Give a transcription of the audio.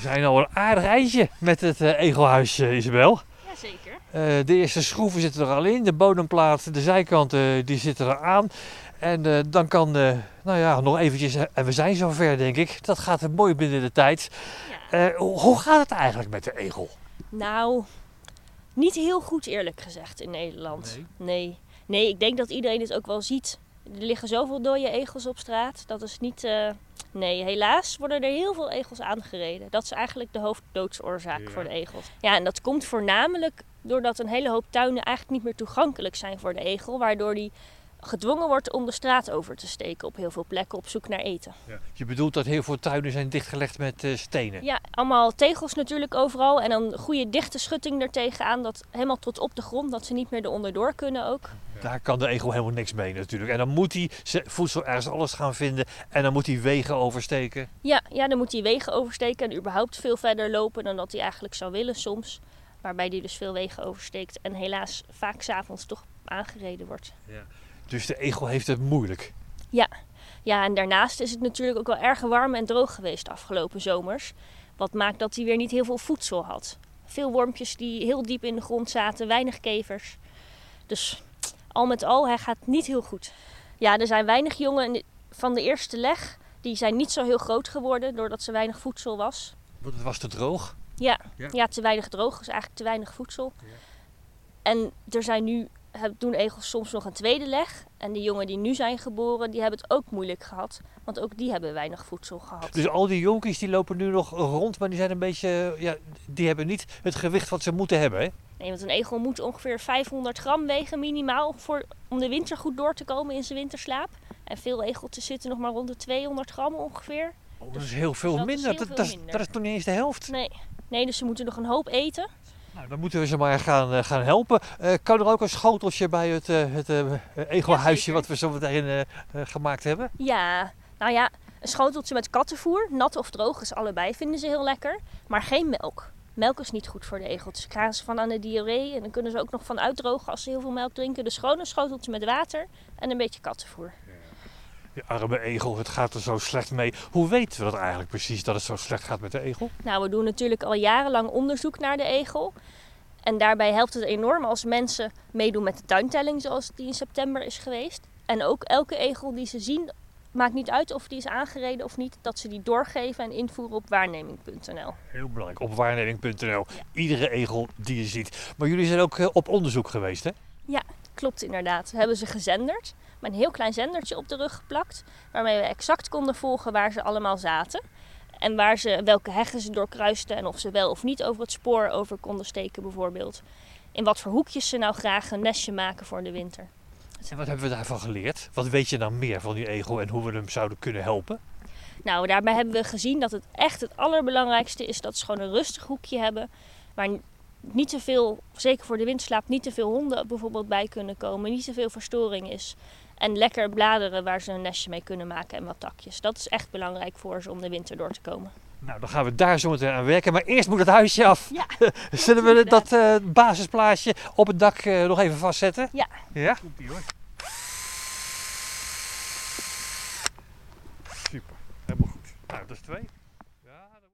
zijn al een aardig eindje met het uh, egelhuis, uh, Isabel. Jazeker. Uh, de eerste schroeven zitten er al in, de bodemplaat, de zijkanten die zitten er aan. En dan kan, nou ja, nog eventjes, en we zijn zover denk ik. Dat gaat mooi binnen de tijd. Ja. hoe gaat het eigenlijk met de egel? Nou, niet heel goed eerlijk gezegd in Nederland. Nee. nee. Nee, ik denk dat iedereen dit ook wel ziet. Er liggen zoveel dode egels op straat. Dat is niet. Nee, helaas worden er heel veel egels aangereden. Dat is eigenlijk de hoofdddoodsoorzaak voor de egels. Ja, en dat komt voornamelijk doordat een hele hoop tuinen eigenlijk niet meer toegankelijk zijn voor de egel. Waardoor die gedwongen wordt om de straat over te steken op heel veel plekken op zoek naar eten. Ja. Je bedoelt dat heel veel tuinen zijn dichtgelegd met uh, stenen? Ja, allemaal tegels natuurlijk overal en dan goede dichte schutting er tegenaan, dat helemaal tot op de grond, dat ze niet meer eronder door kunnen ook. Daar kan de egel helemaal niks mee natuurlijk. En dan moet hij voedsel ergens alles gaan vinden en dan moet hij wegen oversteken. Ja, ja, dan moet hij wegen oversteken en überhaupt veel verder lopen dan dat hij eigenlijk zou willen soms. Waarbij hij dus veel wegen oversteekt en helaas vaak s'avonds toch aangereden wordt. Ja. Dus de egel heeft het moeilijk. Ja. ja, en daarnaast is het natuurlijk ook wel erg warm en droog geweest de afgelopen zomers. Wat maakt dat hij weer niet heel veel voedsel had. Veel wormpjes die heel diep in de grond zaten, weinig kevers. Dus al met al, hij gaat niet heel goed. Ja, er zijn weinig jongen van de eerste leg. Die zijn niet zo heel groot geworden doordat ze weinig voedsel was. Want het was te droog? Ja, ja. ja te weinig droog. Dus eigenlijk te weinig voedsel. Ja. En er zijn nu doen egels soms nog een tweede leg. En de jongen die nu zijn geboren, die hebben het ook moeilijk gehad. Want ook die hebben weinig voedsel gehad. Dus al die jonkies die lopen nu nog rond, maar die zijn een beetje, ja, die hebben niet het gewicht wat ze moeten hebben, hè? Nee, want een egel moet ongeveer 500 gram wegen minimaal voor, om de winter goed door te komen in zijn winterslaap. En veel egeltjes zitten nog maar rond de 200 gram ongeveer. Oh, dat is heel veel dus minder. dat, dat, dat, is toch niet eens de helft? Nee. nee, dus ze moeten nog een hoop eten. Nou, dan moeten we ze maar gaan, uh, gaan helpen. Uh, kan er ook een schoteltje bij het, uh, het egelhuisje wat we zo meteen gemaakt hebben? Ja, nou ja, een schoteltje met kattenvoer, nat of droog is allebei, vinden ze heel lekker. Maar geen melk. Melk is niet goed voor de egeltjes. Krijgen ze van aan de diarree en dan kunnen ze ook nog van uitdrogen als ze heel veel melk drinken. Dus gewoon een schoteltje met water en een beetje kattenvoer. Die arme egel, het gaat er zo slecht mee. Hoe weten we dat eigenlijk precies dat het zo slecht gaat met de egel? Nou, we doen natuurlijk al jarenlang onderzoek naar de egel. En daarbij helpt het enorm als mensen meedoen met de tuintelling zoals die in september is geweest. En ook elke egel die ze zien, maakt niet uit of die is aangereden of niet, dat ze die doorgeven en invoeren op waarneming.nl. Heel belangrijk, op waarneming.nl. Iedere egel die je ziet. Maar jullie zijn ook eh, op onderzoek geweest, hè? Ja, klopt inderdaad. We hebben ze gezenderd, met een heel klein zendertje op de rug geplakt, waarmee we exact konden volgen waar ze allemaal zaten. En waar ze, welke heggen ze doorkruisten en of ze wel of niet over het spoor over konden steken bijvoorbeeld. In wat voor hoekjes ze nou graag een nestje maken voor de winter. En wat hebben we daarvan geleerd? Wat weet je nou meer van die egel en hoe we hem zouden kunnen helpen? Nou, daarbij hebben we gezien dat het echt het allerbelangrijkste is dat ze gewoon een rustig hoekje hebben. Waar niet te veel, zeker voor de windslaap, niet te veel honden bijvoorbeeld bij kunnen komen. Niet te veel verstoring is. En lekker bladeren waar ze een nestje mee kunnen maken en wat takjes. Dat is echt belangrijk voor ze om de winter door te komen. Nou, dan gaan we daar zo meteen aan werken. Maar eerst moet het huisje af. Ja, Zullen we dat uh, basisplaatje op het dak uh, nog even vastzetten? Ja. Ja? Komt hoor. Super, helemaal goed. Nou, dat is twee.